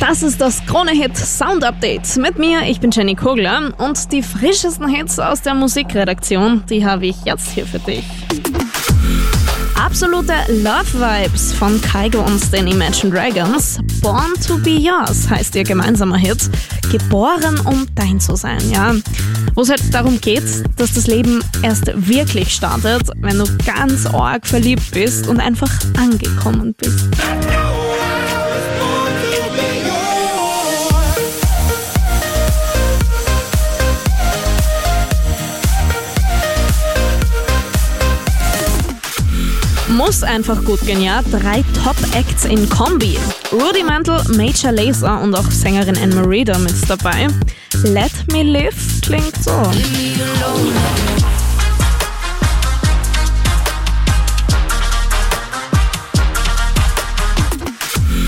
Das ist das Krone-Hit Sound Update. Mit mir, ich bin Jenny Kogler und die frischesten Hits aus der Musikredaktion, die habe ich jetzt hier für dich. Absolute Love Vibes von Kaigo und den Imagine Dragons. Born to be yours heißt ihr gemeinsamer Hit. Geboren, um dein zu sein, ja. Wo es halt darum geht, dass das Leben erst wirklich startet, wenn du ganz arg verliebt bist und einfach angekommen bist. Muss einfach gut gehen, ja. Drei Top-Acts in Kombi. Rudimental, Major Laser und auch Sängerin Anne Marie da mit dabei. Let Me Live klingt so.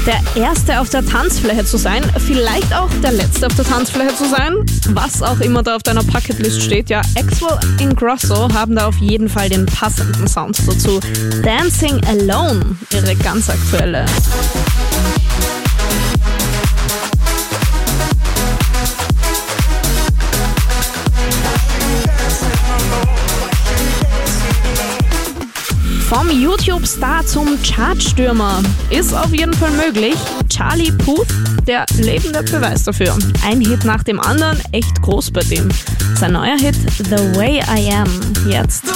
Der Erste auf der Tanzfläche zu sein, vielleicht auch der Letzte auf der Tanzfläche zu sein, was auch immer da auf deiner Bucketlist steht. Ja, Axwell Ingrosso haben da auf jeden Fall den passenden Sound dazu. Dancing Alone, ihre ganz aktuelle. Vom YouTube-Star zum Chartstürmer ist auf jeden Fall möglich. Charlie Puth, der lebende Beweis dafür. Ein Hit nach dem anderen, echt groß bei dem. Sein neuer Hit The Way I Am jetzt.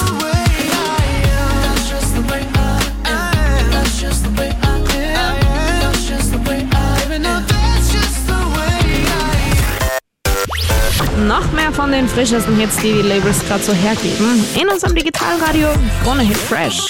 Noch mehr von den frischesten Hits, die die Labels gerade so hergeben, in unserem Digitalradio Krone Hit Fresh.